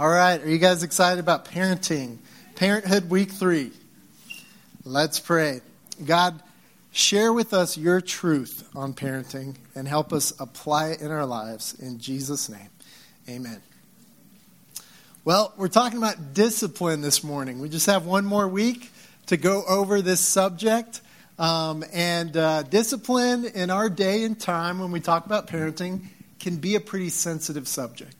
All right, are you guys excited about parenting? Parenthood week three. Let's pray. God, share with us your truth on parenting and help us apply it in our lives. In Jesus' name, amen. Well, we're talking about discipline this morning. We just have one more week to go over this subject. Um, and uh, discipline in our day and time, when we talk about parenting, can be a pretty sensitive subject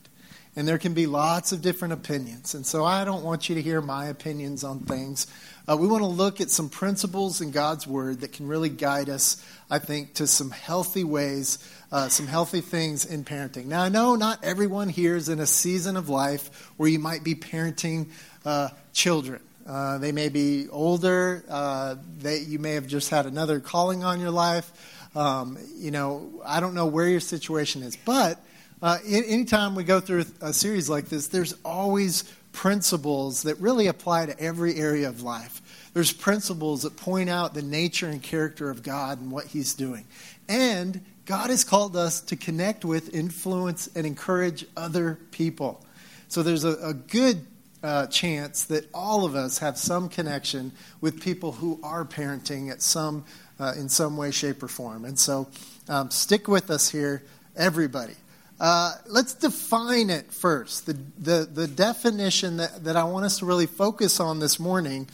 and there can be lots of different opinions. And so I don't want you to hear my opinions on things. Uh, we want to look at some principles in God's Word that can really guide us, I think, to some healthy ways, uh, some healthy things in parenting. Now, I know not everyone here is in a season of life where you might be parenting uh, children. Uh, they may be older. Uh, they, you may have just had another calling on your life. Um, you know, I don't know where your situation is, but uh, anytime we go through a series like this, there's always principles that really apply to every area of life. There's principles that point out the nature and character of God and what He's doing. And God has called us to connect with, influence, and encourage other people. So there's a, a good uh, chance that all of us have some connection with people who are parenting at some, uh, in some way, shape, or form. And so um, stick with us here, everybody. Uh, let's define it first. The, the, the definition that, that I want us to really focus on this morning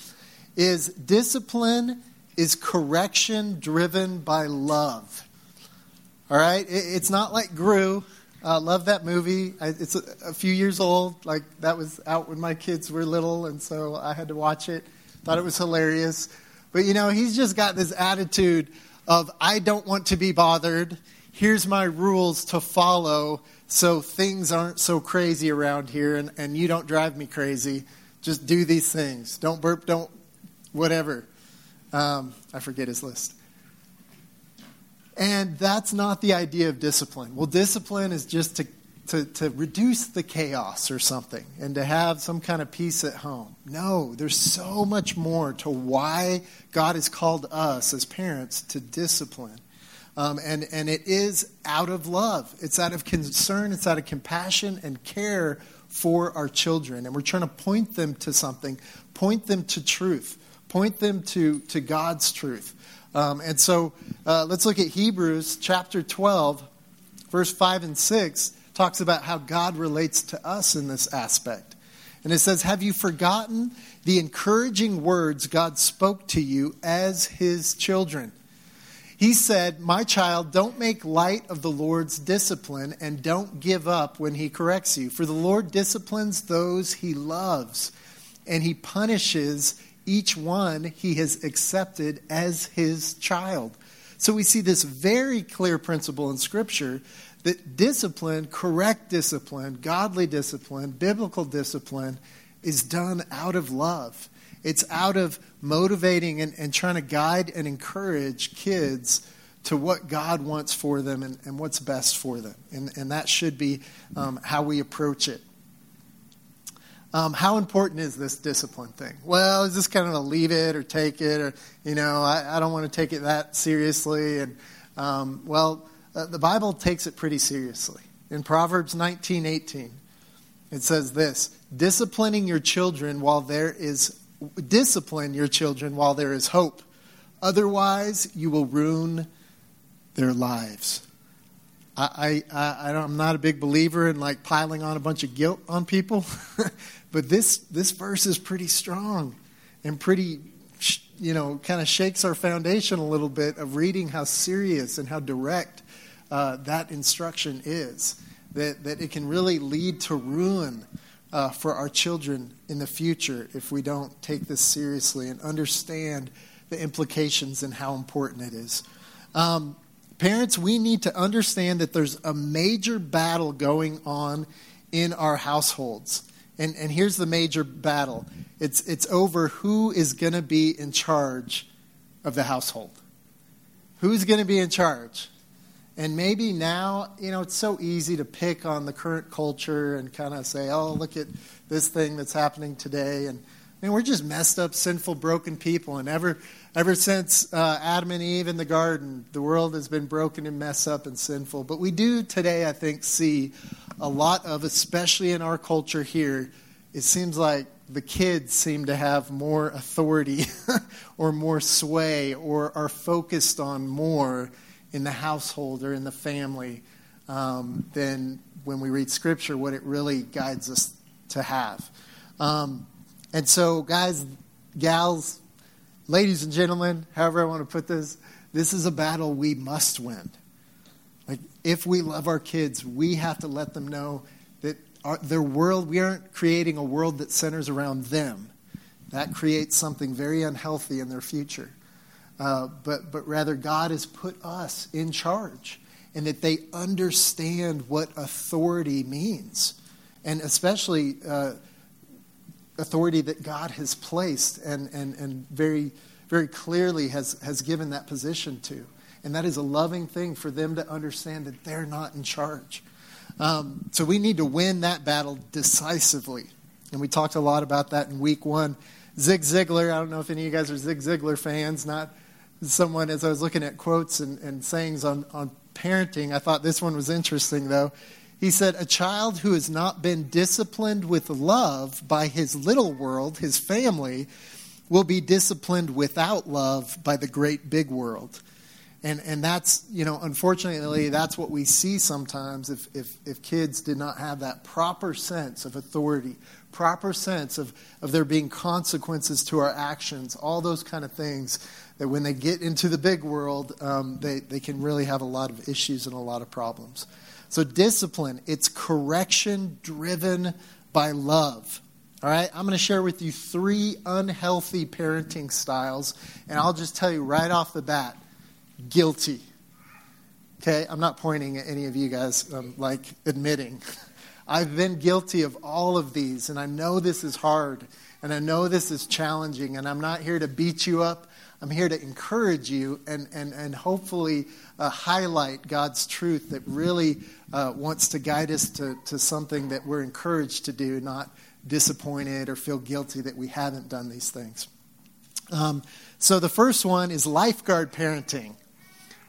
is discipline is correction driven by love. All right? It, it's not like Gru. Uh, love that movie. I, it's a, a, few years old. Like, that was out when my kids were little, and so I had to watch it. Thought it was hilarious. But, you know, he's just got this attitude of, I don't want to be bothered here's my rules to follow so things aren't so crazy around here and, and you don't drive me crazy. Just do these things. Don't burp, don't whatever. Um, I forget his list. And that's not the idea of discipline. Well, discipline is just to, to, to reduce the chaos or something and to have some kind of peace at home. No, there's so much more to why God has called us as parents to discipline. Um, and, and it is out of love. It's out of concern, it's out of compassion and care for our children. And we're trying to point them to something, point them to truth, point them to, to God's truth. Um, and so uh, let's look at Hebrews chapter 12, verse 5 and 6, talks about how God relates to us in this aspect. And it says, Have you forgotten the encouraging words God spoke to you as his children? He said, My child, don't make light of the Lord's discipline and don't give up when he corrects you. For the Lord disciplines those he loves, and he punishes each one he has accepted as his child. So we see this very clear principle in Scripture that discipline, correct discipline, godly discipline, biblical discipline, is done out of love. It's out of motivating and, and trying to guide and encourage kids to what God wants for them and, and what's best for them. And, and that should be um, how we approach it. Um, how important is this discipline thing? Well, is this kind of a leave it or take it, or, you know, I, I don't want to take it that seriously. And, um, well, uh, the Bible takes it pretty seriously. In Proverbs 19 18, it says this disciplining your children while there is discipline your children while there is hope. Otherwise, you will ruin their lives. I, I, I am not a big believer in like piling on a bunch of guilt on people, but this, this verse is pretty strong and pretty, you know, kind of shakes our foundation a little bit of reading how serious and how direct uh, that instruction is. That, that it can really lead to ruin uh, for our children in the future if we don't take this seriously and understand the implications and how important it is. Um, parents, we need to understand that there's a major battle going on in our households. And, and here's the major battle it's, it's over who is going to be in charge of the household. Who's going to be in charge? And maybe now, you know, it's so easy to pick on the current culture and kind of say, oh, look at this thing that's happening today. And I mean, we're just messed up, sinful, broken people. And ever, ever since uh, Adam and Eve in the garden, the world has been broken and messed up and sinful. But we do today, I think, see a lot of, especially in our culture here, it seems like the kids seem to have more authority or more sway or are focused on more in the household or in the family um, than when we read Scripture, what it really guides us to have. Um, and so, guys, gals, ladies and gentlemen, however I want to put this, this is a battle we must win. Like, if we love our kids, we have to let them know that our, their world, we aren't creating a world that centers around them. That creates something very unhealthy in their future. Uh, but, but rather, God has put us in charge and that they understand what authority means. And especially, uh, authority that God has placed and, and, and very, very clearly has, has given that position to. And that is a loving thing for them to understand that they're not in charge. Um, so we need to win that battle decisively. And we talked a lot about that in week one. Zig Ziglar, I don't know if any of you guys are Zig Ziglar fans, not someone, as I was looking at quotes and, and sayings on, on parenting, I thought this one was interesting, though. He said, A child who has not been disciplined with love by his little world, his family, will be disciplined without love by the great big world. And, and that's, you know, unfortunately, that's what we see sometimes if, if, if kids did not have that proper sense of authority, proper sense of, of there being consequences to our actions, all those kind of things, that when they get into the big world, um, they, they can really have a lot of issues and a lot of problems. So, discipline, it's correction driven by love. All right, I'm going to share with you three unhealthy parenting styles, and I'll just tell you right off the bat guilty. Okay, I'm not pointing at any of you guys, um, like admitting. I've been guilty of all of these, and I know this is hard, and I know this is challenging, and I'm not here to beat you up. I'm here to encourage you and, and, and hopefully uh, highlight God's truth that really uh, wants to guide us to, to something that we're encouraged to do, not disappointed or feel guilty that we haven't done these things. Um, so the first one is lifeguard parenting.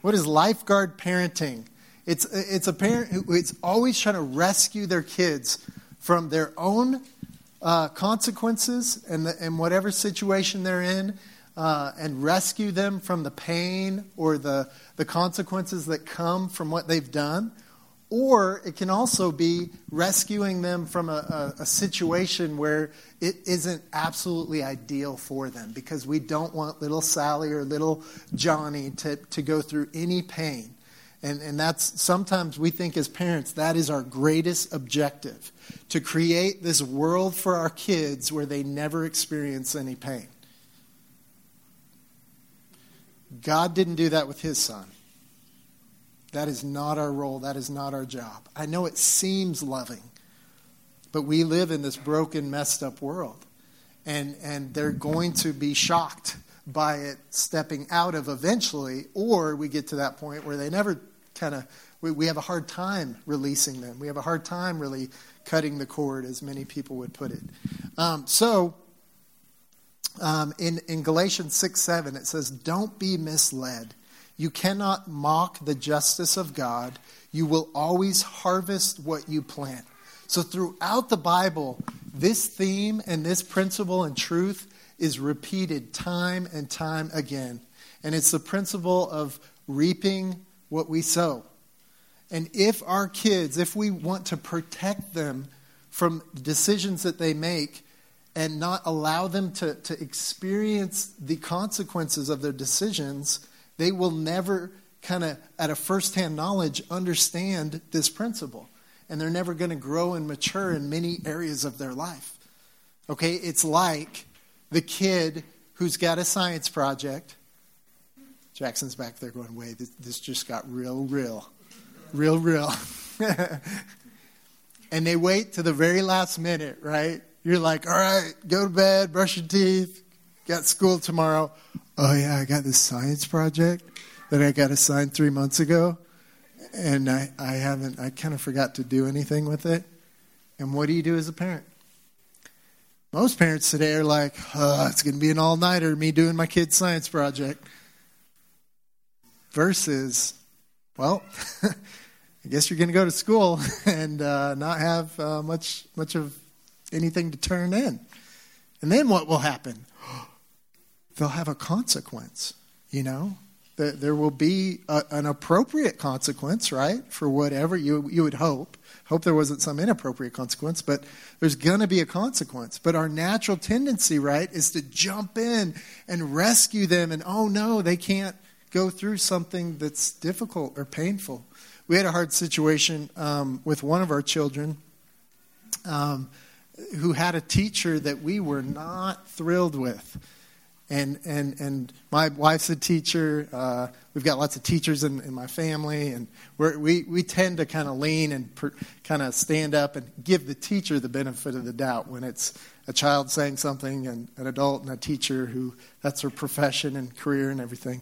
What is lifeguard parenting? It's, it's a parent who is always trying to rescue their kids from their own uh, consequences and, the, and whatever situation they're in uh, and rescue them from the pain or the, the consequences that come from what they've done. Or it can also be rescuing them from a, a, a, situation where it isn't absolutely ideal for them because we don't want little Sally or little Johnny to, to go through any pain. And, and that's sometimes we think as parents that is our greatest objective to create this world for our kids where they never experience any pain. God didn't do that with his son. That is not our role. That is not our job. I know it seems loving, but we live in this broken, messed up world. And, and they're going to be shocked by it stepping out of eventually, or we get to that point where they never kind of, we, we have a hard time releasing them. We have a hard time really cutting the cord, as many people would put it. Um, so, um, in, in Galatians 6 7, it says, Don't be misled. You cannot mock the justice of God. You will always harvest what you plant. So, throughout the Bible, this theme and this principle and truth is repeated time and time again. And it's the principle of reaping what we sow. And if our kids, if we want to protect them from decisions that they make, and not allow them to, to experience the consequences of their decisions, they will never kind of, at a firsthand knowledge, understand this principle. And they're never going to grow and mature in many areas of their life. Okay, it's like the kid who's got a science project. Jackson's back there going, wait, this, this just got real, real. Real, real. and they wait to the very last minute, right? You're like, all right, go to bed, brush your teeth, got school tomorrow. Oh, yeah, I got this science project that I got assigned three months ago, and I, I haven't, I kind of forgot to do anything with it. And what do you do as a parent? Most parents today are like, oh, it's going to be an all nighter, me doing my kid's science project. Versus, well, I guess you're going to go to school and uh, not have uh, much, much of anything to turn in. And then what will happen? They'll have a consequence, you know? There will be a, an appropriate consequence, right, for whatever you, you would hope. Hope there wasn't some inappropriate consequence, but there's going to be a consequence. But our natural tendency, right, is to jump in and rescue them, and oh no, they can't go through something that's difficult or painful. We had a hard situation um, with one of our children um, who had a teacher that we were not thrilled with and and and my wife's a teacher. Uh, we've got lots of teachers in, in my family, and we we tend to kind of lean and per, kind of stand up and give the teacher the benefit of the doubt when it's a child saying something and an adult and a teacher who that's their profession and career and everything.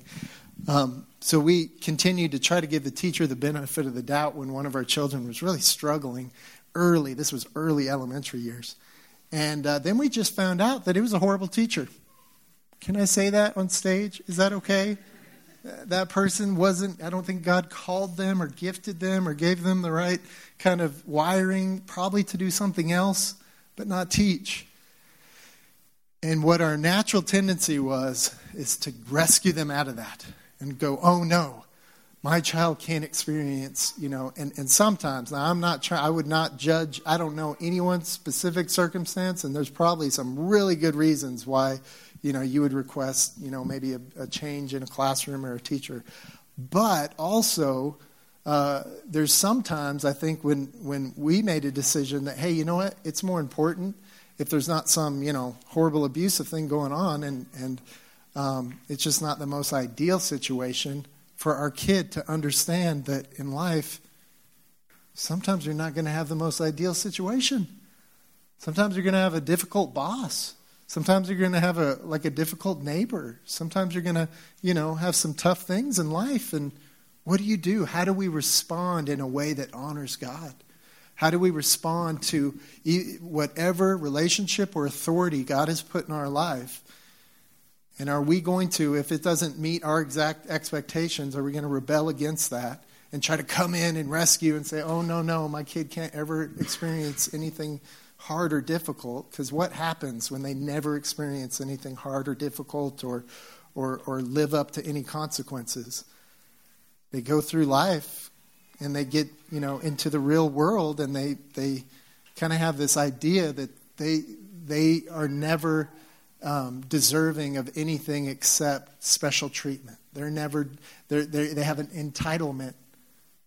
Um, so we continued to try to give the teacher the benefit of the doubt when one of our children was really struggling early. This was early elementary years, and uh, then we just found out that it was a horrible teacher can I say that on stage? Is that okay? That person wasn't, I don't think God called them or gifted them or gave them the right kind of wiring, probably to do something else, but not teach. And what our natural tendency was is to rescue them out of that and go, oh no, my child can't experience, you know, and, and sometimes, now I'm not trying, I would not judge, I don't know anyone's specific circumstance, and there's probably some really good reasons why you know, you would request, you know, maybe a, a change in a classroom or a teacher. But also, uh, there's sometimes I think when when we made a decision that hey, you know what, it's more important if there's not some you know horrible abusive thing going on, and and um, it's just not the most ideal situation for our kid to understand that in life, sometimes you're not going to have the most ideal situation. Sometimes you're going to have a difficult boss. Sometimes you're going to have a like a difficult neighbor. Sometimes you're going to, you know, have some tough things in life and what do you do? How do we respond in a way that honors God? How do we respond to whatever relationship or authority God has put in our life? And are we going to, if it doesn't meet our exact expectations, are we going to rebel against that and try to come in and rescue and say, oh, no, no, my kid can't ever experience anything hard or difficult because what happens when they never experience anything hard or difficult or, or, or live up to any consequences? They go through life and they get you know into the real world and they, they kind of have this idea that they, they are never um, deserving of anything except special treatment. They're never, they're, they're, they have an entitlement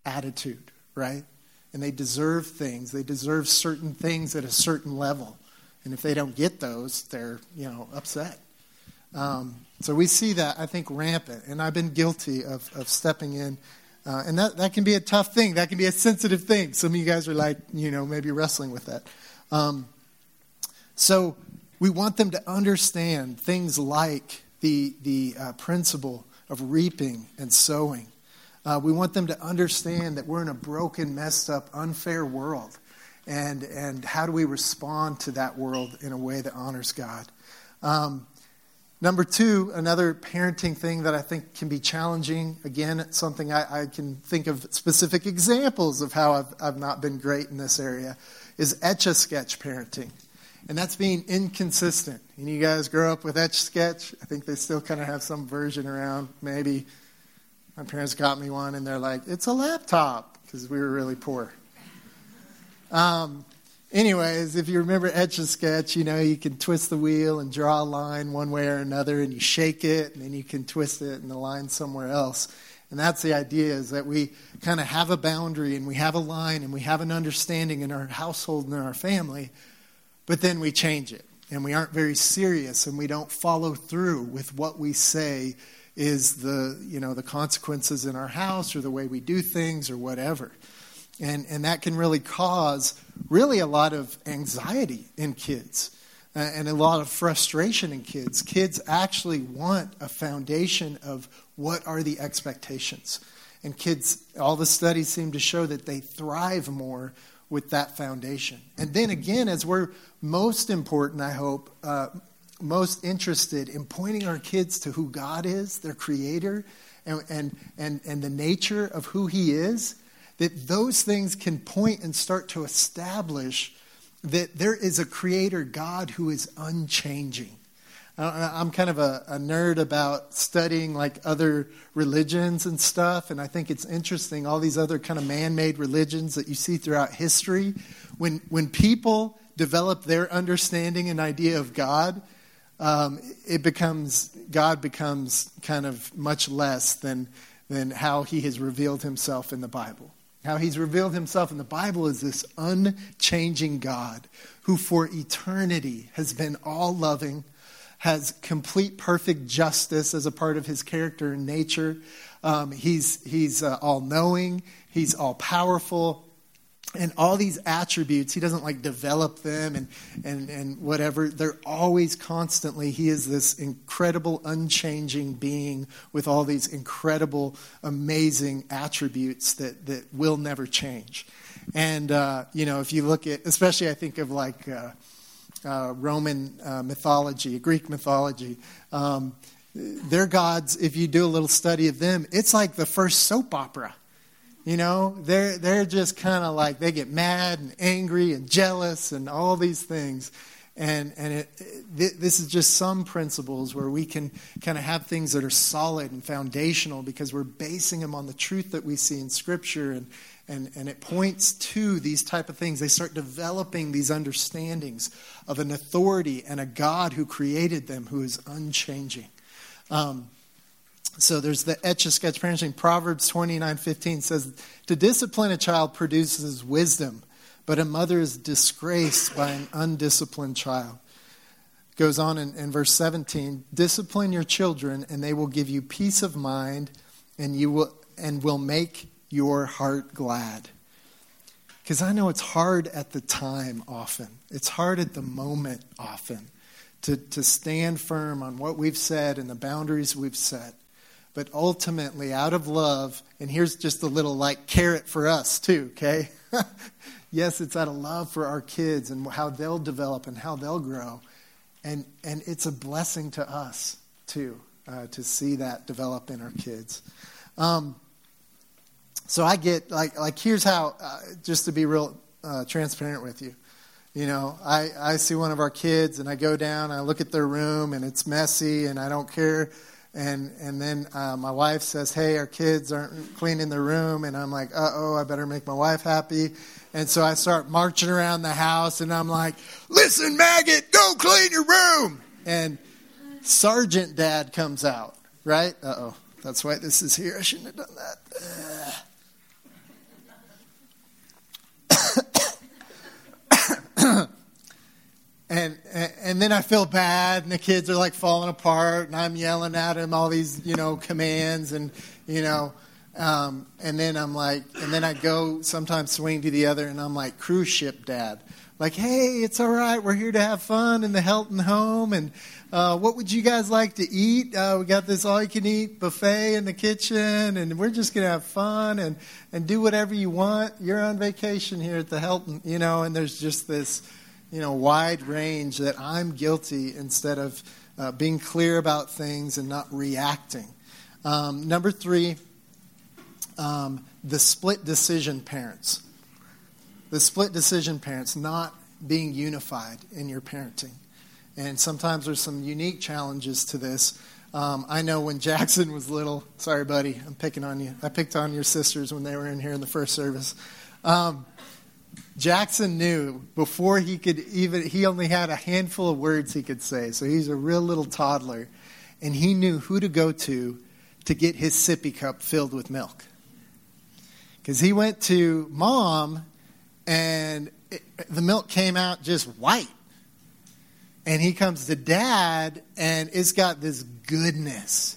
attitude, right? and they deserve things. They deserve certain things at a certain level. And if they don't get those, they're, you know, upset. Um, so we see that, I think, rampant. And I've been guilty of, of stepping in. Uh, and that, that can be a tough thing. That can be a sensitive thing. Some of you guys are like, you know, maybe wrestling with that. Um, so we want them to understand things like the, the uh, principle of reaping and sowing. Uh, we want them to understand that we're in a broken, messed up, unfair world. And, and how do we respond to that world in a way that honors God? Um, number two, another parenting thing that I think can be challenging. Again, something I, I can think of specific examples of how I've, I've not been great in this area is etch a sketch parenting. And that's being inconsistent. And you guys grow up with etch sketch. I think they still kind of have some version around, maybe my parents got me one, and they're like, it's a laptop, because we were really poor. Um, anyways, if you remember Etch a Sketch, you know, you can twist the wheel and draw a line one way or another, and you shake it, and then you can twist it and the line somewhere else. And that's the idea is that we kind of have a boundary and we have a line and we have an understanding in our household and in our family, but then we change it. And we aren't very serious and we don't follow through with what we say is the, you know, the consequences in our house or the way we do things or whatever. And, and that can really cause really a lot of anxiety in kids uh, and a lot of frustration in kids. Kids actually want a foundation of what are the expectations. And kids, all the studies seem to show that they thrive more with that foundation. And then again, as we're most important, I hope, uh, most interested in pointing our kids to who God is, their creator, and, and, and, and the nature of who He is, that those things can point and start to establish that there is a creator God who is unchanging. I'm kind of a, a, nerd about studying like other religions and stuff, and I think it's interesting all these other kind of man-made religions that you see throughout history. When when people develop their understanding and idea of God, um, it becomes God becomes kind of much less than than how He has revealed Himself in the Bible. How He's revealed Himself in the Bible is this unchanging God who, for eternity, has been all loving has complete perfect justice as a part of his character and nature. Um, he's he's uh, all knowing, he's all powerful. And all these attributes, he doesn't like develop them and, and, and whatever. They're always constantly, he is this incredible, unchanging being with all these incredible, amazing attributes that, that will never change. And, uh, you know, if you look at, especially I think of like, uh, uh, Roman uh, mythology, Greek mythology. Um, their gods, if you do a little study of them, it's like the first soap opera. You know, they're, they're just kind of like, they get mad and angry and jealous and all these things. And, and it, it, this is just some principles where we can kind of have things that are solid and foundational because we're basing them on the truth that we see in Scripture and, and, and it points to these type of things. They start developing these understandings of an authority and a god who created them who is unchanging. Um, so there's the etch a sketch parenting. Proverbs 29 15 says to discipline a child produces wisdom but a mother is disgraced by an undisciplined child. Goes on in, in verse 17 discipline your children and they will give you peace of mind and you will and will make your heart glad. Because I know it's hard at the time often, it's hard at the moment often to, to stand firm on what we've said and the boundaries we've set. But ultimately, out of love, and here's just a little like carrot for us too, okay? yes, it's out of love for our kids and how they'll develop and how they'll grow. And, and it's a blessing to us too uh, to see that develop in our kids. Um, so I get like like here's how uh, just to be real uh, transparent with you. You know, I, I see one of our kids and I go down, I look at their room and it's messy and I don't care. And and then uh, my wife says, "Hey, our kids aren't cleaning their room," and I'm like, "Uh oh, I better make my wife happy." And so I start marching around the house and I'm like, "Listen, maggot, go clean your room." And Sergeant Dad comes out, right? Uh oh, that's why this is here. I shouldn't have done that. Ugh. and and then I feel bad, and the kids are like falling apart, and I'm yelling at them all these you know commands, and you know, um, and then I'm like, and then I go sometimes swing to the other, and I'm like cruise ship dad, like, hey, it's all right, we're here to have fun in the Helton home, and uh, what would you guys like to eat? Uh, we got this all you can eat buffet in the kitchen, and we're just going to have fun and, and do whatever you want. You're on vacation here at the Helton, you know, and there's just this, you know, wide range that I'm guilty instead of uh, being clear about things and not reacting. Um, number three, um, the split decision parents. The split decision parents, not being unified in your parenting and sometimes there's some unique challenges to this. Um, I know when Jackson was little, sorry, buddy, I'm picking on you. I picked on your sisters when they were in here in the first service. Um, Jackson knew before he could even, he only had a handful of words he could say. So he's a real little toddler. And he knew who to go to to get his sippy cup filled with milk. Because he went to mom and it, the milk came out just white and he comes to dad and it's got this goodness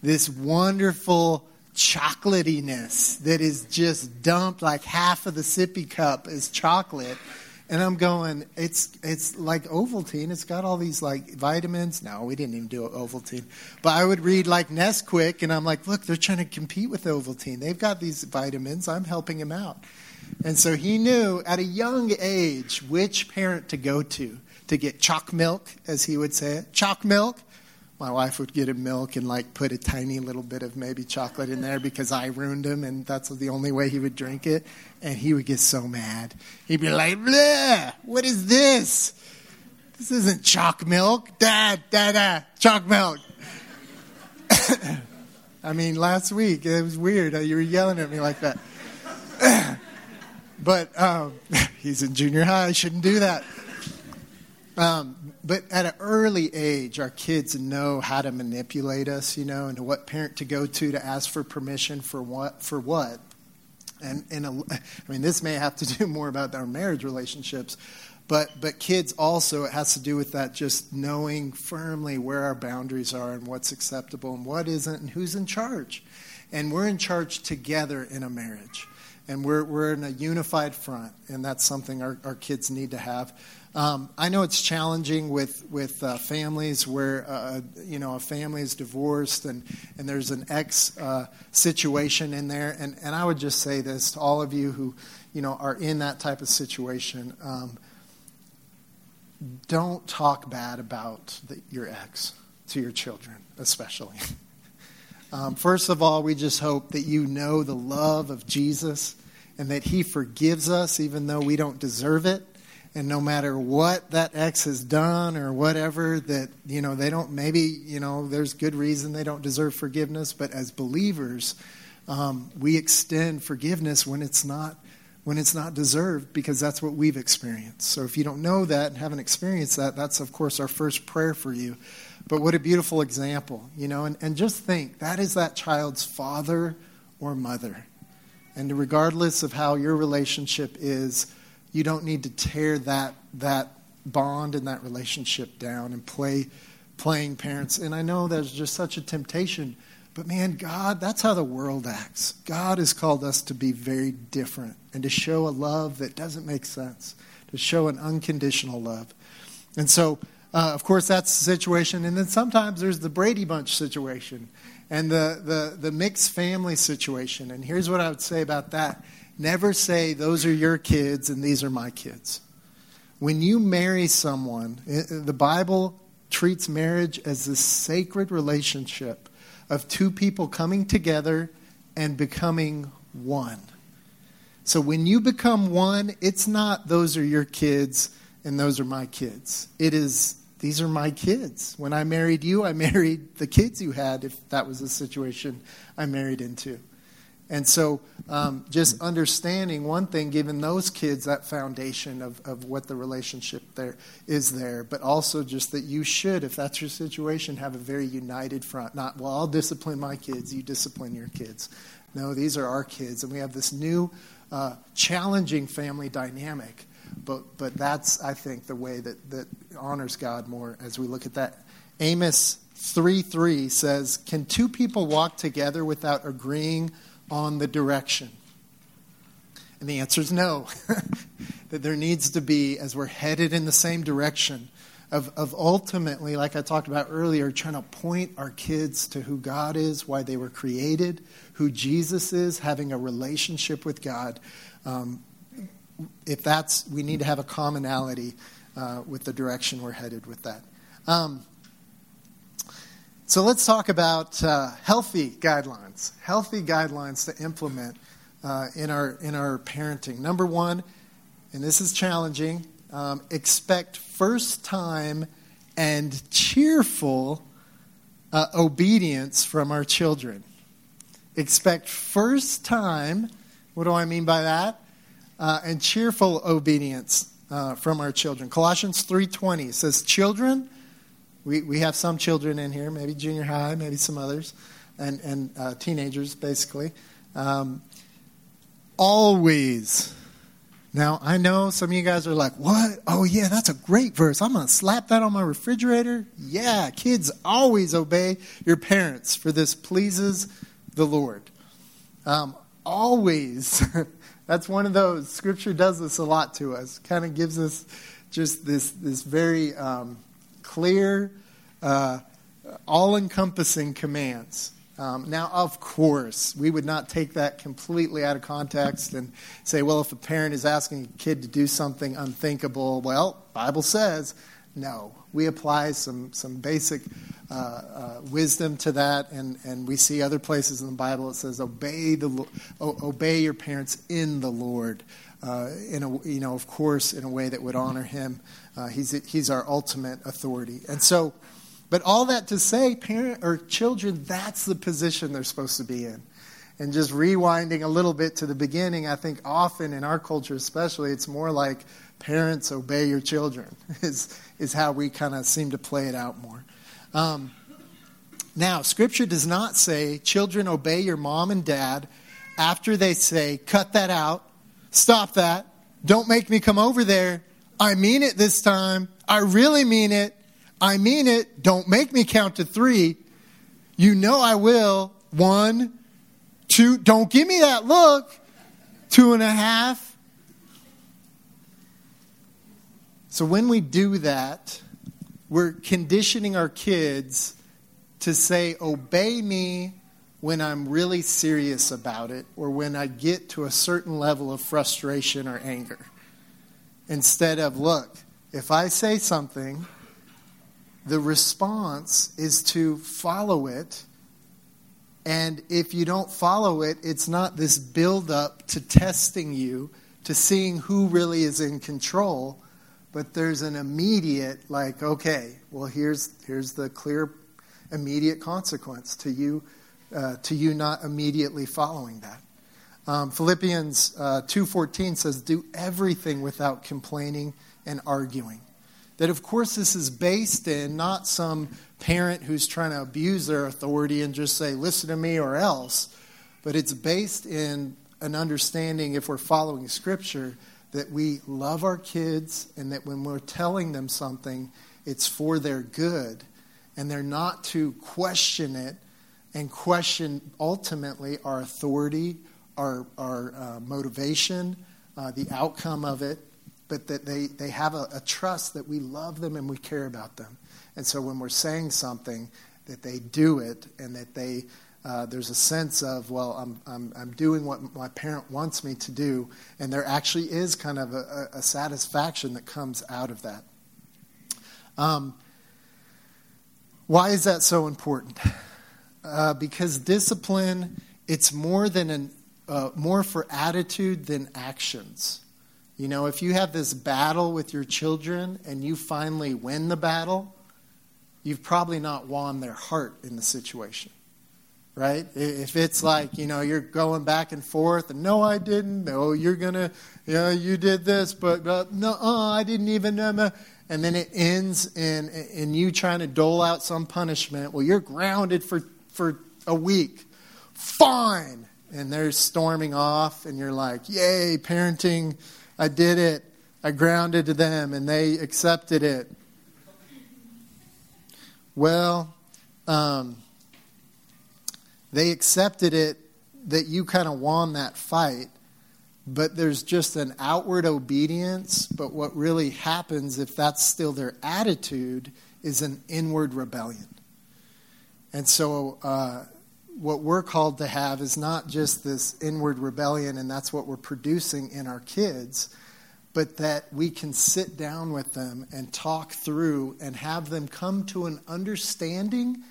this wonderful chocolatiness that is just dumped like half of the sippy cup is chocolate. And i'm going it's it's like ovaltine. It's got all these like vitamins. No we didn't even do ovaltine. But i would read like nesquik and i'm like look they're trying to compete with ovaltine. They've got these vitamins. I'm helping them out. And so he knew at a young age which parent to go to to get chalk milk, as he would say it. Chalk milk. My wife would get him milk and like put a tiny little bit of maybe chocolate in there because I ruined him, and that's the only way he would drink it. And he would get so mad. He'd be like, Bleh, what is this? This isn't chalk milk. Dad, dad, dad, chalk milk. I mean, last week it was weird. You were yelling at me like that. but um, he's in junior high. I shouldn't do that. Um, but at an early age, our kids know how to manipulate us, you know, and what parent to go to to ask for permission for what for what. And and a, I mean, this may have to do more about our marriage relationships, but but kids also it has to do with that just knowing firmly where our boundaries are and what's acceptable and what isn't and who's in charge. And we're in charge together in a marriage. And we're, we're in a unified front, and that's something our, our kids need to have. Um, I know it's challenging with with uh, families where uh, you know a family is divorced and and there's an ex uh, situation in there, and and I would just say this to all of you who you know are in that type of situation. Um, don't talk bad about the, your ex to your children, especially. Um, first of all, we just hope that you know the love of Jesus and that He forgives us even though we don't deserve it and no matter what that ex has done or whatever that you know they don't maybe you know there's good reason they don't deserve forgiveness but as believers um, we extend forgiveness when it's not when it's not deserved because that's what we've experienced. So if you don't know that and haven't experienced that that's of course our first prayer for you. But what a beautiful example you know and, and just think that is that child's father or mother. And regardless of how your relationship is you don't need to tear that that bond and that relationship down and play playing parents. And I know there's just such a temptation, but man, God, that's how the world acts. God has called us to be very different and to show a love that doesn't make sense, to show an unconditional love. And so, uh, of course, that's the situation. And then sometimes there's the Brady Bunch situation and the, the, the mixed family situation. And here's what I would say about that Never say, those are your kids and these are my kids. When you marry someone, the Bible treats marriage as this sacred relationship of two people coming together and becoming one. So when you become one, it's not those are your kids and those are my kids. It is these are my kids. When I married you, I married the kids you had, if that was the situation I married into. And so, um, just understanding one thing, giving those kids that foundation of, of what the relationship there is there, but also just that you should, if that's your situation, have a very united front. Not, well, I'll discipline my kids, you discipline your kids. No, these are our kids, and we have this new, uh, challenging family dynamic. But, but that's, I think, the way that, that honors God more as we look at that. Amos 3 3 says, Can two people walk together without agreeing? On the direction? And the answer is no. that there needs to be, as we're headed in the same direction, of, of ultimately, like I talked about earlier, trying to point our kids to who God is, why they were created, who Jesus is, having a relationship with God. Um, if that's, we need to have a commonality uh, with the direction we're headed with that. Um, so let's talk about uh, healthy guidelines, healthy guidelines to implement uh, in our in our parenting. Number one, and this is challenging. Um, expect first time and cheerful uh, obedience from our children. Expect first time. What do I mean by that? Uh, and cheerful obedience uh, from our children. Colossians three twenty says, "Children." We, we have some children in here, maybe junior high, maybe some others, and, and uh, teenagers, basically. Um, always. Now, I know some of you guys are like, what? Oh, yeah, that's a great verse. I'm going to slap that on my refrigerator. Yeah, kids always obey your parents, for this pleases the Lord. Um, always. that's one of those. Scripture does this a lot to us, kind of gives us just this, this very. Um, clear, uh, all encompassing commands. Um, now, of course, we would not take that completely out of context and say, well, if a parent is asking a kid to do something unthinkable, well, Bible says, no. We apply some, some basic uh, uh, wisdom to that, and, and we see other places in the Bible it says, obey, the, obey your parents in the Lord. Uh, in a, you know, of course, in a way that would honor him. Uh, he's, he's our ultimate authority. And so, but all that to say, parent or children, that's the position they're supposed to be in. And just rewinding a little bit to the beginning, I think often in our culture, especially, it's more like parents obey your children is is how we kind of seem to play it out more. Um, now, Scripture does not say children obey your mom and dad after they say, "Cut that out, stop that, don't make me come over there." I mean it this time. I really mean it. I mean it. Don't make me count to three. You know I will. One, two. Don't give me that look. Two and a half. So when we do that, we're conditioning our kids to say, Obey me when I'm really serious about it or when I get to a certain level of frustration or anger. Instead of, Look, if I say something, the response is to follow it. And if you don't follow it, it's not this build up to testing you, to seeing who really is in control, but there's an immediate, like, okay, well, here's, here's the clear, immediate consequence to you, uh, to you not immediately following that. Um, Philippians uh, 2.14 says, do everything without complaining and arguing that, of course, this is based in not some parent who's trying to abuse their authority and just say, listen to me or else, but it's based in an understanding, if we're following Scripture, that we love our kids and that when we're telling them something, it's for their good. And they're not to question it and question ultimately our authority, our, our uh, motivation, uh, the outcome of it but that they, they have a, a trust that we love them and we care about them. And so when we're saying something, that they do it and that they uh, there's a sense of well I'm, I'm, I'm doing what my parent wants me to do. And there actually is kind of a, a satisfaction that comes out of that. Um, why is that so important? Uh, because discipline it's more than an uh, more for attitude than actions you know, if you have this battle with your children and you finally win the battle, you've probably not won their heart in the situation. Right? If it's like, you know, you're going back and forth and no, I didn't. No, you're going to, you know, you did this, but, but no, uh, I didn't even. know. and then it ends in, in you trying to dole out some punishment. Well, you're grounded for, for a week. Fine. And they're storming off, and you're like, yay, parenting I did it. I grounded to them and they accepted it. Well, um, they accepted it that you kind of won that fight, but there's just an outward obedience. But what really happens, if that's still their attitude, is an inward rebellion. And so, uh, what we're called to have is not just this inward rebellion, and that's what we're producing in our kids, but that we can sit down with them and talk through and have them come to an understanding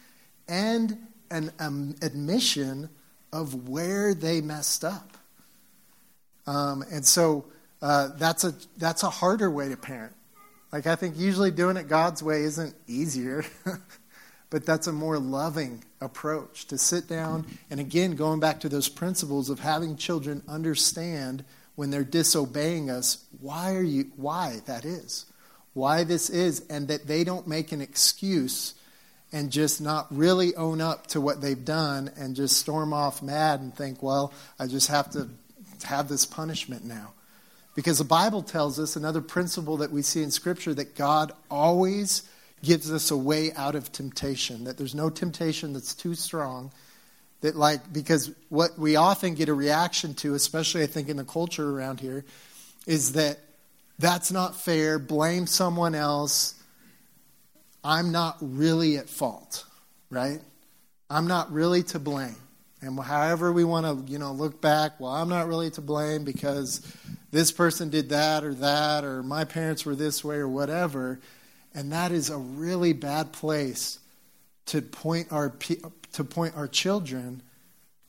and an um, admission of where they messed up. Um, and so uh, that's, a, that's a harder way to parent. Like, I think usually doing it God's way isn't easier. but that's a more loving approach to sit down and again going back to those principles of having children understand when they're disobeying us why are you why that is why this is and that they don't make an excuse and just not really own up to what they've done and just storm off mad and think well i just have to have this punishment now. Because the bible tells us another principle that we see in scripture that god always gives us a way out of temptation, that there's no temptation that's too strong. That, like, because what we often get a reaction to, especially I think in the culture around here, is that that's not fair, blame someone else, I'm not really at fault, right? I'm not really to blame. And however we want to, you know, look back, well, I'm not really to blame because this person did that or that, or my parents were this way or whatever. And that is a really bad place to point our to point our children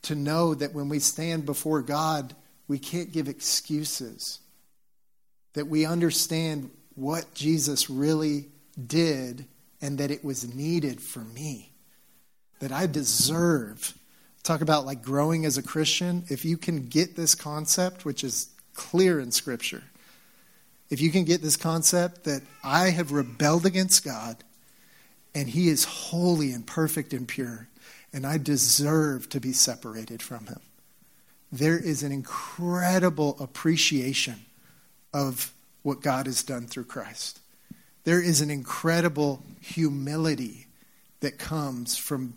to know that when we stand before God, we can't give excuses. That we understand what Jesus really did and that it was needed for me. That I deserve. Talk about like growing as a Christian. If you can get this concept, which is clear in Scripture, if you can get this concept that I have rebelled against God and He is holy and perfect and pure, and I deserve to be separated from Him, there is an incredible appreciation of what God has done through Christ. There is an incredible humility that comes from,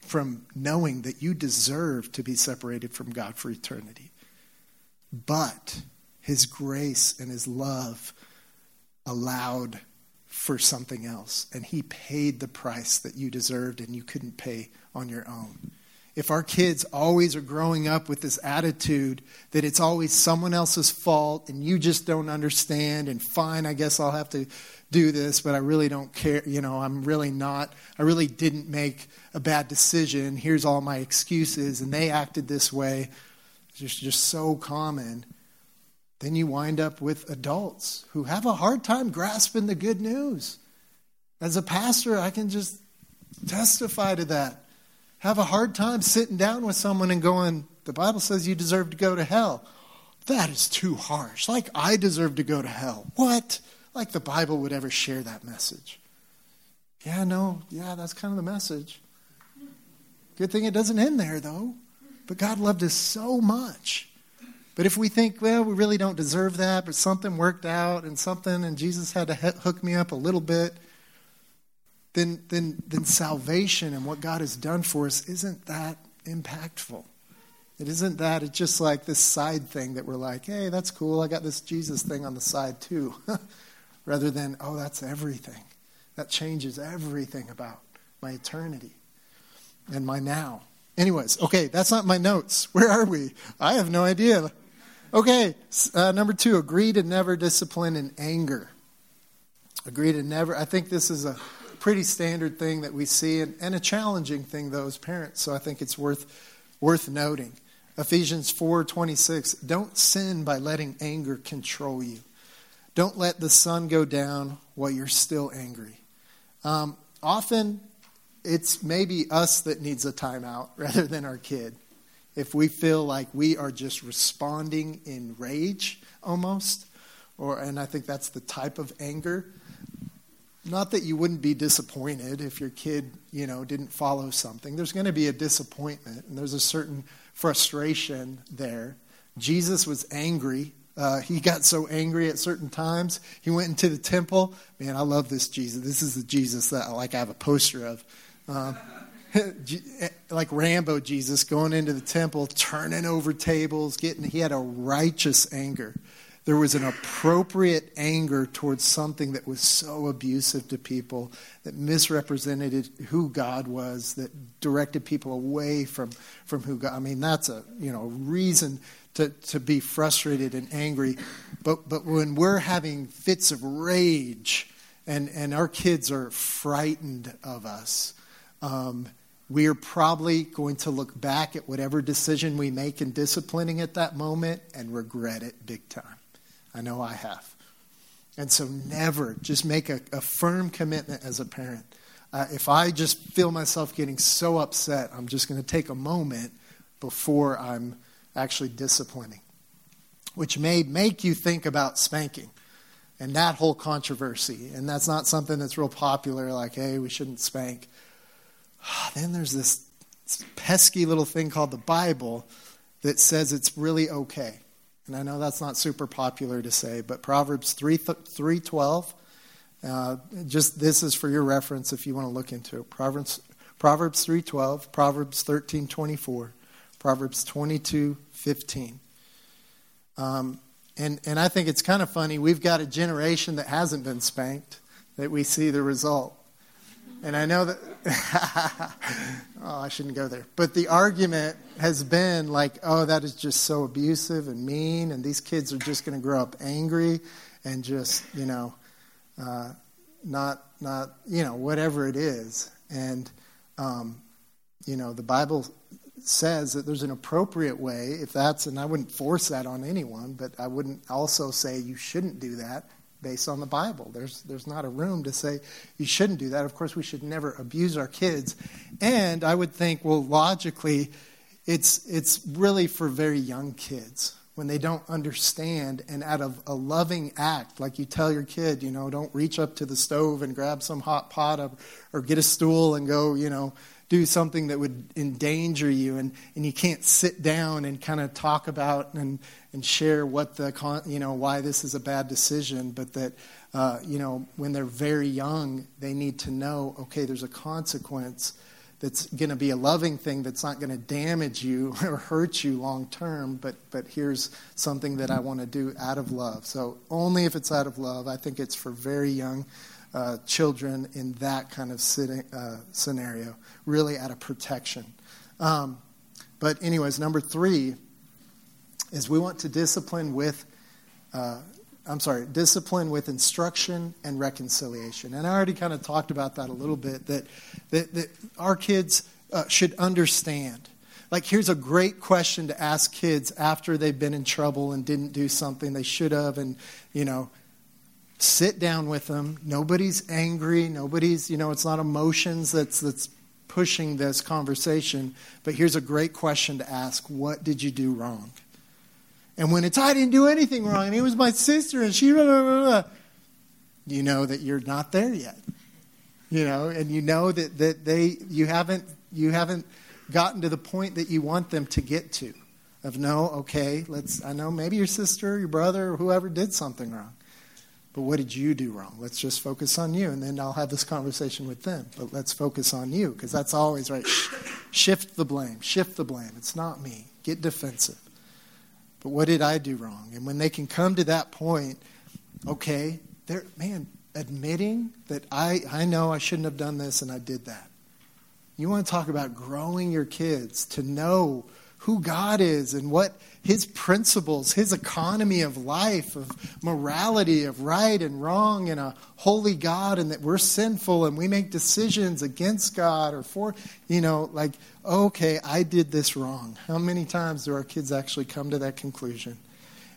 from knowing that you deserve to be separated from God for eternity. But His grace and His love allowed for something else. And He paid the price that you deserved and you couldn't pay on your own. If our kids always are growing up with this attitude that it's always someone else's fault and you just don't understand and fine i guess i'll have to do this but i really don't care. You know i'm really not i really didn't make a bad decision. Here's all my excuses. And they acted this way. It's just, just so common then you wind up with adults who have a hard time grasping the good news as a pastor i can just testify to that have a hard time sitting down with someone and going, the Bible says you deserve to go to hell. That is too harsh. Like I deserve to go to hell. What? Like the Bible would ever share that message. Yeah, no, yeah, that's kind of the message. Good thing it doesn't end there, though. But God loved us so much. But if we think, well, we really don't deserve that, but something worked out and something, and Jesus had to hook me up a little bit, then, then, then salvation and what God has done for us isn't that impactful. It isn't that, it's just like this side thing that we're like, hey, that's cool. I got this Jesus thing on the side too. Rather than, oh, that's everything. That changes everything about my eternity and my now. Anyways, okay, that's not my notes. Where are we? I have no idea. Okay, uh, number two, agree to never discipline in anger. Agree to never. I think this is a pretty standard thing that we see, and, and a challenging thing, though, as parents. So I think it's worth, worth noting. Ephesians 4:26 Don't sin by letting anger control you. Don't let the sun go down while you're still angry. Um, often, it's maybe us that needs a timeout rather than our kid. If we feel like we are just responding in rage almost, or and I think that's the type of anger not that you wouldn't be disappointed if your kid, you know, didn't follow something. There's going to be a disappointment, and there's a certain frustration there. Jesus was angry. Uh, he got so angry at certain times. He went into the temple. Man, I love this Jesus. This is the Jesus that like I have a poster of. Um, like Rambo Jesus going into the temple, turning over tables, getting he had a righteous anger there was an appropriate anger towards something that was so abusive to people, that misrepresented who God was, that directed people away from, from who God. I mean, that's a you know reason to, to be frustrated and angry. But but when we're having fits of rage, and and our kids are frightened of us. Um, we are probably going to look back at whatever decision we make in disciplining at that moment and regret it big time. I know I have. And so, never just make a, a firm commitment as a parent. Uh, if I just feel myself getting so upset, I'm just going to take a moment before I'm actually disciplining, which may make you think about spanking and that whole controversy. And that's not something that's real popular, like, hey, we shouldn't spank. Then there's this pesky little thing called the Bible that says it's really okay. And I know that's not super popular to say, but Proverbs 3, 312, uh, just this is for your reference if you want to look into it. Proverbs, Proverbs 3.12, Proverbs 13.24, Proverbs 22.15. Um, and, and I think it's kind of funny. We've got a generation that hasn't been spanked, that we see the result. And I know that oh, I shouldn't go there. But the argument has been like, oh, that is just so abusive and mean, and these kids are just going to grow up angry and just, you know, uh, not, not, you know, whatever it is. And, um, you know, the Bible says that there's an appropriate way, if that's, and I wouldn't force that on anyone, but I wouldn't also say you shouldn't do that based on the Bible. There's, there's not a room to say you shouldn't do that. Of course, we should never abuse our kids. And I would think, well, logically, it's, it's really for very young kids when they don't understand and out of a loving act like you tell your kid you know don't reach up to the stove and grab some hot pot or, or get a stool and go you know do something that would endanger you and, and you can't sit down and kind of talk about and, and share what the you know why this is a bad decision but that uh, you know when they're very young they need to know okay there's a consequence that's going to be a loving thing that's not going to damage you or hurt you long term, but, but here's something that I want to do out of love. So, only if it's out of love. I think it's for very young uh, children in that kind of sitting, uh, scenario, really out of protection. Um, but, anyways, number three is we want to discipline with uh, I'm sorry, discipline with instruction and reconciliation. And I already kind of talked about that a little bit that, that, that our kids uh, should understand. Like, here's a great question to ask kids after they've been in trouble and didn't do something they should have, and, you know, sit down with them. Nobody's angry. Nobody's, you know, it's not emotions that's, that's pushing this conversation. But here's a great question to ask What did you do wrong? And when it's, I didn't do anything wrong, and it was my sister, and she, blah, blah, blah, you know that you're not there yet. You know, and you know that, that they, you haven't, you haven't gotten to the point that you want them to get to. Of no, okay, let's, I know maybe your sister, your brother, or whoever did something wrong. But what did you do wrong? Let's just focus on you, and then I'll have this conversation with them. But let's focus on you, because that's always right. Shift the blame. Shift the blame. It's not me. Get defensive. But what did I do wrong? And when they can come to that point, okay, they're, man, admitting that I, I know I shouldn't have done this and I did that. You want to talk about growing your kids to know who God is and what his principles, his economy of life, of morality, of right and wrong, and a holy God, and that we're sinful and we make decisions against God or for, you know, like, okay, I did this wrong. How many times do our kids actually come to that conclusion?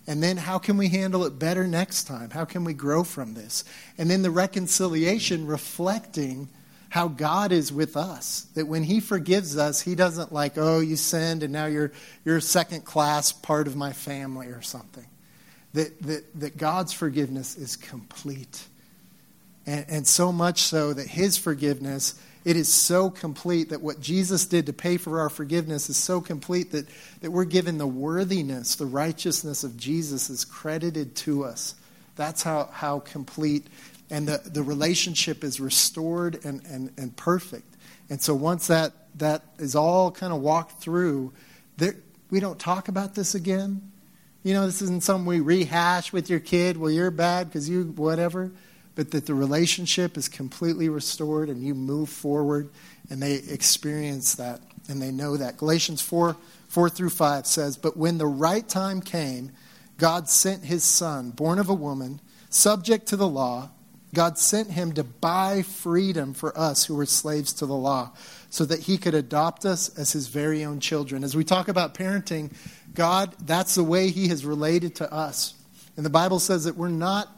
And then how can we handle it better next time? How can we grow from this? And then the reconciliation reflecting how God is with us. That when He forgives us, He doesn't like, oh, you sinned and now you're, you're second class part of my family or something. That, that, that God's forgiveness is complete. And, and so much so that His forgiveness, it is so complete that what Jesus did to pay for our forgiveness is so complete that, that we're given the worthiness, the righteousness of Jesus is credited to us. That's how, how complete and the, the relationship is restored and, and, and perfect. And so once that, that is all kind of walked through, there, we don't talk about this again. You know, this isn't something we rehash with your kid. Well, you're bad because you whatever. But that the relationship is completely restored and you move forward and they experience that and they know that. Galatians 4 4 through 5 says, But when the right time came, God sent his son, born of a woman, subject to the law God sent him to buy freedom for us who were slaves to the law so that he could adopt us as his very own children. As we talk about parenting, God, that's the way he has related to us. And the Bible says that we're not,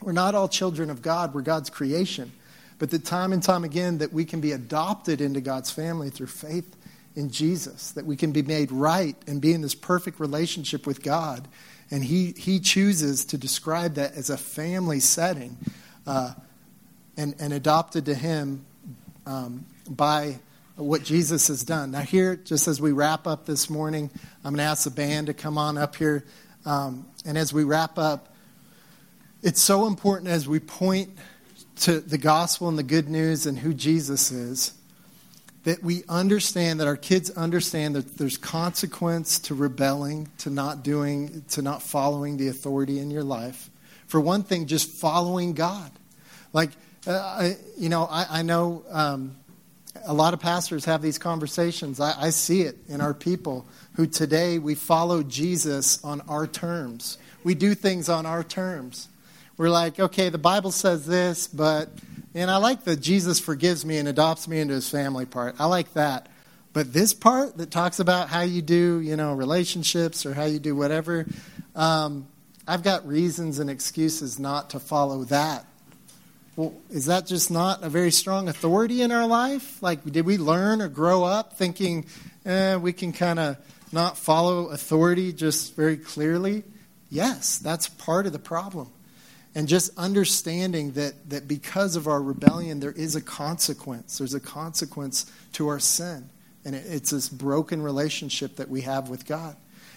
we're not all children of God, we're God's creation. But that time and time again that we can be adopted into God's family through faith in Jesus, that we can be made right and be in this perfect relationship with God. And he, he chooses to describe that as a family setting uh, and, and adopted to him um, by what Jesus has done. Now, here, just as we wrap up this morning, I'm going to ask the band to come on up here. Um, and as we wrap up, it's so important as we point to the gospel and the good news and who Jesus is that we understand that our kids understand that there's consequence to rebelling to not doing to not following the authority in your life for one thing, just following God. Like, uh, I, you know, I, I know um, A lot of pastors have these conversations. I, I see it in our people who today we follow Jesus on our terms. We do things on our terms. We're like, okay, the Bible says this, but, and I like the Jesus forgives me and adopts me into his family part. I like that. But this part that talks about how you do, you know, relationships or how you do whatever, um, I've got reasons and excuses not to follow that. Well, is that just not a very strong authority in our life? Like, did we learn or grow up thinking eh, we can kind of not follow authority just very clearly? Yes, that's part of the problem. And just understanding that, that because of our rebellion, there is a consequence. There's a consequence to our sin. And it, it's this broken relationship that we have with God.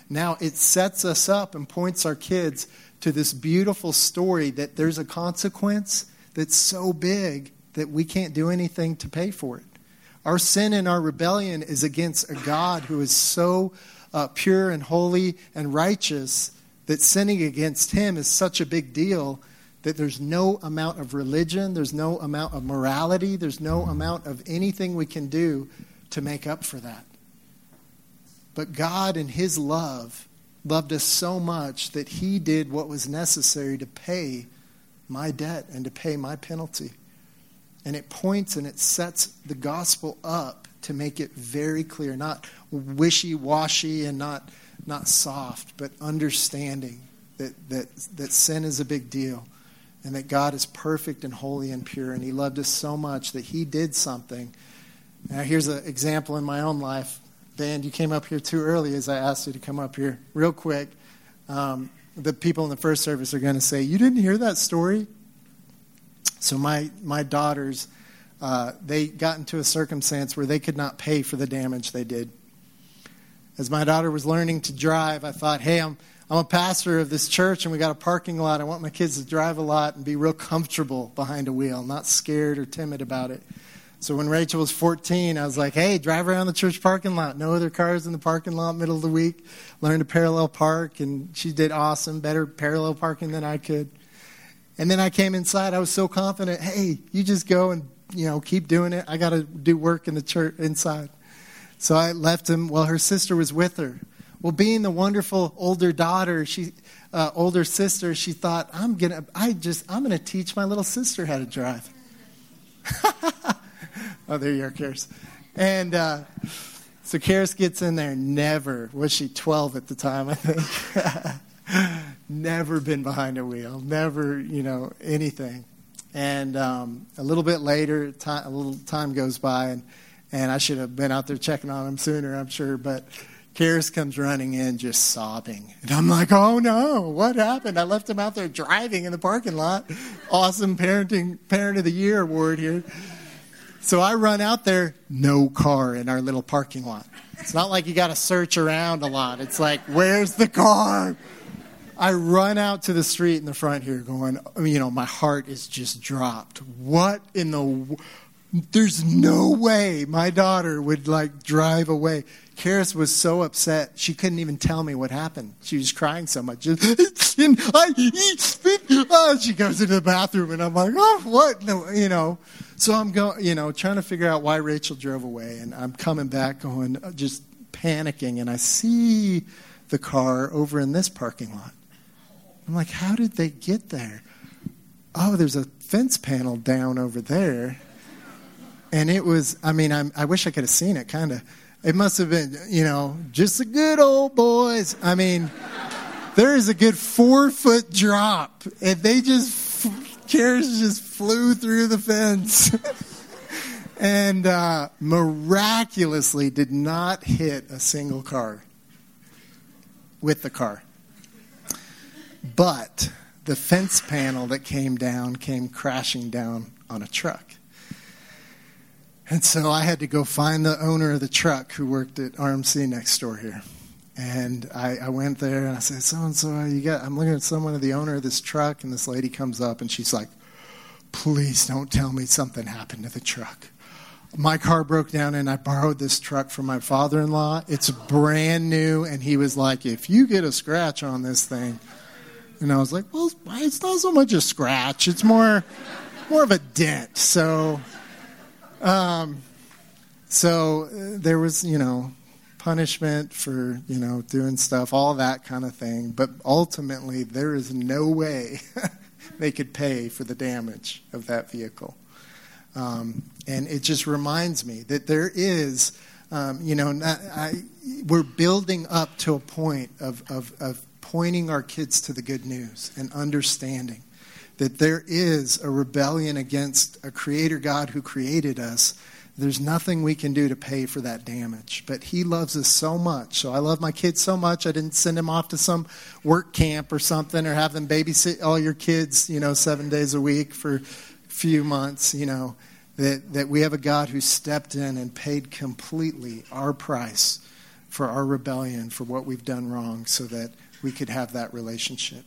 Now, it sets us up and points our kids to this beautiful story that there's a consequence that's so big that we can't do anything to pay for it. Our sin and our rebellion is against a God who is so uh, pure and holy and righteous that sinning against him is such a big deal that there's no amount of religion, there's no amount of morality, there's no amount of anything we can do to make up for that. But God, in His love, loved us so much that He did what was necessary to pay my debt and to pay my penalty. And it points and it sets the gospel up to make it very clear, not wishy washy and not not soft, but understanding that, that, that sin is a big deal and that God is perfect and holy and pure. And He loved us so much that He did something. Now, here's an example in my own life. Dan, you came up here too early as I asked you to come up here. Real quick, um, the people in the first service are going to say, You didn't hear that story? So, my, my daughters, uh, they got into a circumstance where they could not pay for the damage they did as my daughter was learning to drive, I thought, hey, I'm, I'm a pastor of this church and we got a parking lot. I want my kids to drive a lot and be real comfortable behind a wheel, not scared or timid about it. So when Rachel was 14, I was like, hey, drive around the church parking lot. No other cars in the parking lot, middle of the week. Learn to parallel park, and she did awesome, better parallel parking than I could. And then I came inside. I was so confident. Hey, you just go and you know keep doing it. I got to do work in the church inside. So I left him while her sister was with her. Well, being the wonderful older daughter, she, uh, older sister, she thought, I'm gonna, I just, I'm gonna teach my little sister how to drive. oh, there you are, Karis. And uh, so Karis gets in there. Never was she 12 at the time, I think. never been behind a wheel. Never, you know, anything. And um, a little bit later, time, a little time goes by, and and I should have been out there checking on him sooner, I'm sure. But Karis comes running in just sobbing. And I'm like, oh no, what happened? I left him out there driving in the parking lot. Awesome parenting parent of the year award here. So I run out there, no car in our little parking lot. It's not like you got to search around a lot. It's like, where's the car? I run out to the street in the front here going, you know, my heart is just dropped. What in the there's no way my daughter would like drive away. Karis was so upset she couldn't even tell me what happened. She was crying so much. and I, oh, she goes into the bathroom and I'm like, oh, what? No, you know. So I'm going, you know, trying to figure out why Rachel drove away, and I'm coming back, going, uh, just panicking, and I see the car over in this parking lot. I'm like, how did they get there? Oh, there's a fence panel down over there and it was i mean I'm, i wish i could have seen it kind of it must have been you know just the good old boys i mean there is a good four foot drop and they just Karis just flew through the fence. And uh, miraculously did not hit a single car with the car. But the fence panel that came down came crashing down on a truck. And so I had to go find the owner of the truck who worked at RMC next door here. And I, I went there and I said, So and so, you got, I'm looking at someone the owner of this truck. And this lady comes up and she's like, Please don't tell me something happened to the truck. My car broke down and I borrowed this truck from my father in law. It's brand new. And he was like, If you get a scratch on this thing, and I was like, Well, it's not so much a scratch, it's more, more of a dent. So um, so uh, there was, you know, punishment for, you know, doing stuff, all that kind of thing. But ultimately, there is no way they could pay for the damage of that vehicle. Um, and it just reminds me that there is, um, you know, not, I, we're building up to a point of, of, of pointing our kids to the good news and understanding that there is a rebellion against a creator God who created us there's nothing we can do to pay for that damage. But He loves us so much. So I love my kids so much. I didn't send them off to some work camp or something or have them babysit all your kids, you know, seven days a week for a few months, you know. That, that we have a God who stepped in and paid completely our price for our rebellion, for what we've done wrong, so that we could have that relationship.